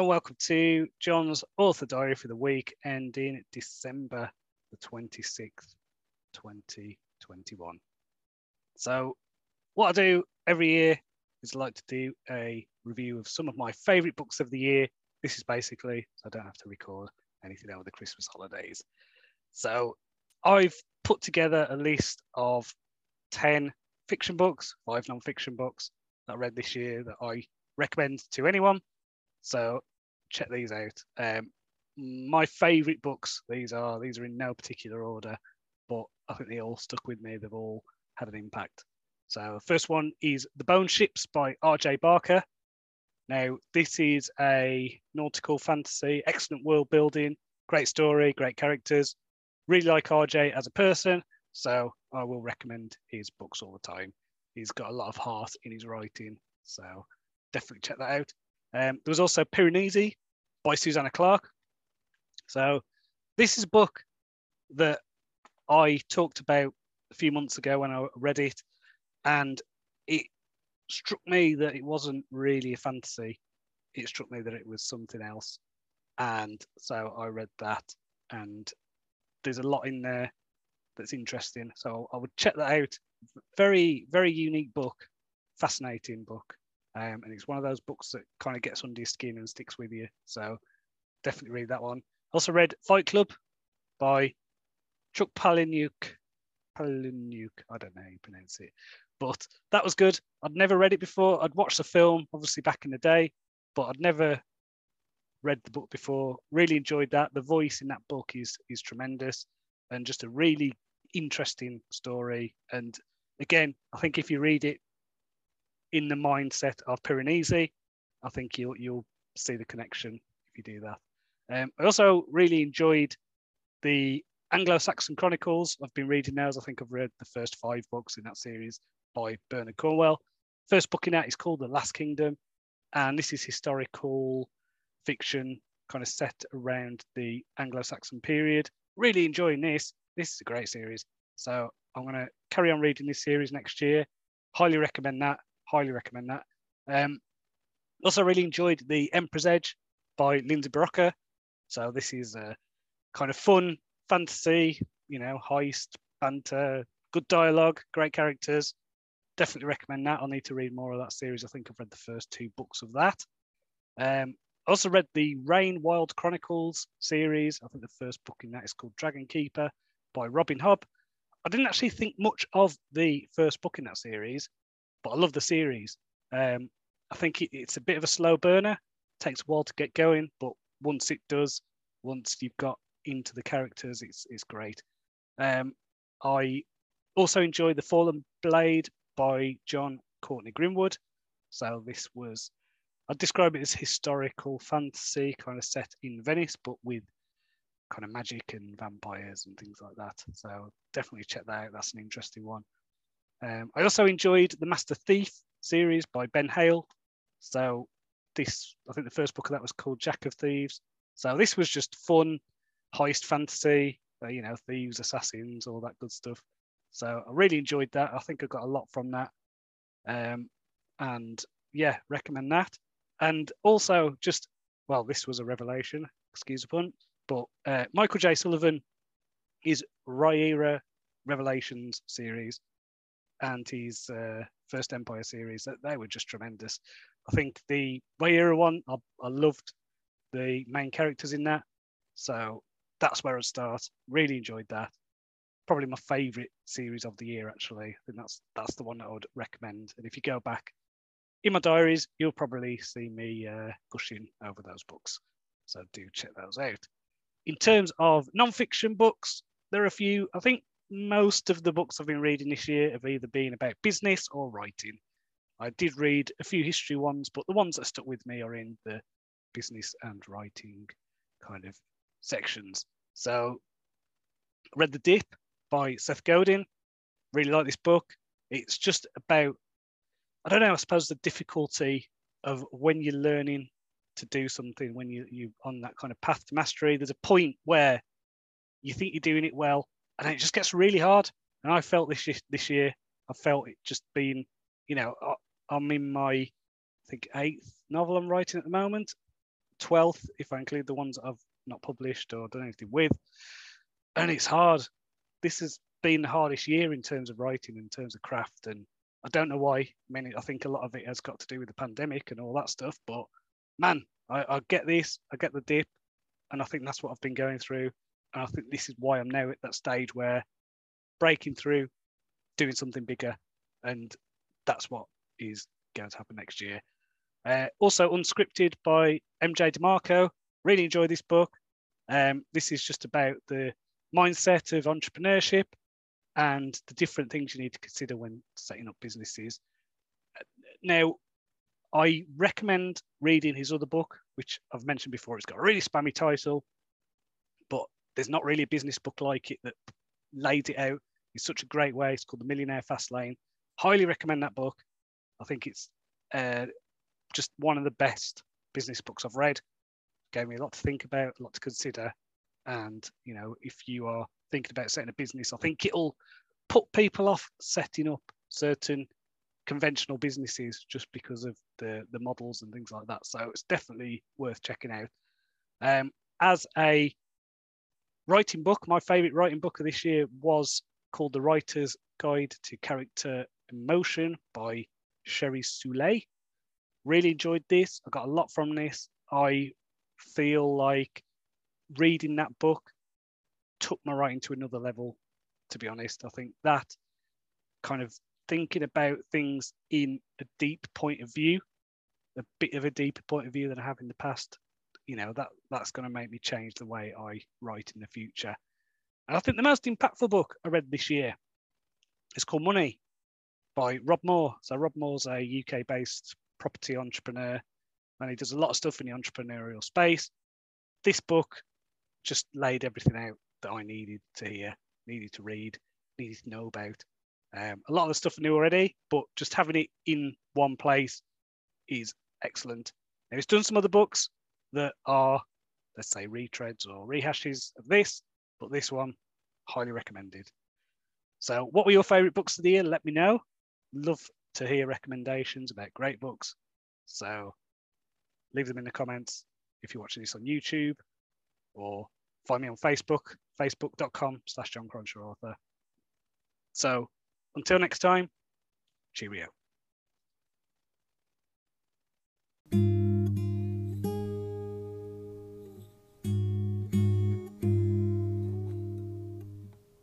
Hello, welcome to John's Author Diary for the week ending December the 26th, 2021. So, what I do every year is I like to do a review of some of my favourite books of the year. This is basically so I don't have to record anything over the Christmas holidays. So, I've put together a list of 10 fiction books, five non fiction books that I read this year that I recommend to anyone so check these out. Um, my favourite books. These are these are in no particular order, but I think they all stuck with me. They've all had an impact. So the first one is The Bone Ships by R.J. Barker. Now this is a nautical fantasy, excellent world building, great story, great characters. Really like RJ as a person, so I will recommend his books all the time. He's got a lot of heart in his writing, so definitely check that out. Um, there was also Piranesi by Susanna Clarke. So this is a book that I talked about a few months ago when I read it, and it struck me that it wasn't really a fantasy. It struck me that it was something else, and so I read that, and there's a lot in there that's interesting. So I would check that out. Very, very unique book, fascinating book. Um, and it's one of those books that kind of gets under your skin and sticks with you. So definitely read that one. Also read Fight Club by Chuck Palahniuk. Palahniuk, I don't know how you pronounce it, but that was good. I'd never read it before. I'd watched the film, obviously back in the day, but I'd never read the book before. Really enjoyed that. The voice in that book is is tremendous, and just a really interesting story. And again, I think if you read it in the mindset of Piranesi, I think you'll you'll see the connection if you do that. Um, I also really enjoyed the Anglo-Saxon Chronicles. I've been reading those. I think I've read the first five books in that series by Bernard Cornwell. First book in that is called The Last Kingdom, and this is historical fiction, kind of set around the Anglo-Saxon period. Really enjoying this. This is a great series. So I'm going to carry on reading this series next year. Highly recommend that highly recommend that. Um, also, really enjoyed The Emperor's Edge by Lindsay Buroker. So this is a kind of fun fantasy, you know, heist, banter, good dialogue, great characters. Definitely recommend that. I'll need to read more of that series. I think I've read the first two books of that. Um, also read the Rain Wild Chronicles series. I think the first book in that is called Dragon Keeper by Robin Hobb. I didn't actually think much of the first book in that series, but I love the series. Um, I think it, it's a bit of a slow burner. It takes a while to get going, but once it does, once you've got into the characters, it's it's great. Um, I also enjoyed The Fallen Blade by Jon Courtenay Grimwood. So this was, I'd describe it as historical fantasy, kind of set in Venice, but with kind of magic and vampires and things like that. So definitely check that out. That's an interesting one. Um, I also enjoyed the Master Thief series by Ben Hale. So this, I think the first book of that was called Jack of Thieves. So this was just fun, heist fantasy, uh, you know, thieves, assassins, all that good stuff. So I really enjoyed that. I think I got a lot from that. Um, and yeah, recommend that. And also, just well, this was a revelation. Excuse the pun, but uh, Michael J. Sullivan is Riyria Revelations series and his uh, first Empire series, they were just tremendous. I think the Riyria one, I, I loved the main characters in that. So that's where I'd start. Really enjoyed that. Probably my favourite series of the year, actually. I think that's that's the one that I would recommend. And if you go back in my diaries, you'll probably see me uh, gushing over those books. So do check those out. In terms of non-fiction books, there are a few. I think most of the books I've been reading this year have either been about business or writing. I did read a few history ones, but the ones that stuck with me are in the business and writing kind of sections. So, read The Dip by Seth Godin. Really like this book. It's just about, I don't know, I suppose the difficulty of when you're learning to do something, when you, you're on that kind of path to mastery. There's a point where you think you're doing it well, and it just gets really hard. And I felt this this year, I felt it just being, you know, I'm in my, I think eighth novel I'm writing at the moment. 12th, if I include the ones I've not published or done anything with. And it's hard. This has been the hardest year in terms of writing, in terms of craft. And I don't know why. I mean, I think a lot of it has got to do with the pandemic and all that stuff. But man, I, I get this, I get the dip. And I think that's what I've been going through. And I think this is why I'm now at that stage where breaking through, doing something bigger. And that's what is going to happen next year. Uh, also, Unscripted by MJ DeMarco. Really enjoy this book. Um, this is just about the mindset of entrepreneurship and the different things you need to consider when setting up businesses. Now, I recommend reading his other book, which I've mentioned before. It's got a really spammy title, there's not really a business book like it that laid it out in such a great way. It's called The Millionaire Fast Lane. Highly recommend that book. I think it's uh, just one of the best business books I've read. Gave me a lot to think about, a lot to consider. And, you know, if you are thinking about setting a business, I think it'll put people off setting up certain conventional businesses just because of the, the models and things like that. So it's definitely worth checking out. Um, as a writing book, my favorite writing book of this year was called The Writer's Guide to Character Emotion by Sherry Soule. Really enjoyed this. I got a lot from this. I feel like reading that book took my writing to another level, to be honest. I think that kind of thinking about things in a deep point of view, a bit of a deeper point of view than I have in the past, you know, that that's going to make me change the way I write in the future. And I think the most impactful book I read this year is called Money by Rob Moore. So Rob Moore's a UK based property entrepreneur and he does a lot of stuff in the entrepreneurial space. This book just laid everything out that I needed to hear, needed to read, needed to know about. Um, a lot of the stuff I knew already, but just having it in one place is excellent. Now, he's done some other books that are, let's say, retreads or rehashes of this, but this one, highly recommended. So, what were your favourite books of the year? Let me know. Love to hear recommendations about great books. So, leave them in the comments if you're watching this on YouTube or find me on Facebook, facebook.com slash John Cronshaw author. So until next time, cheerio.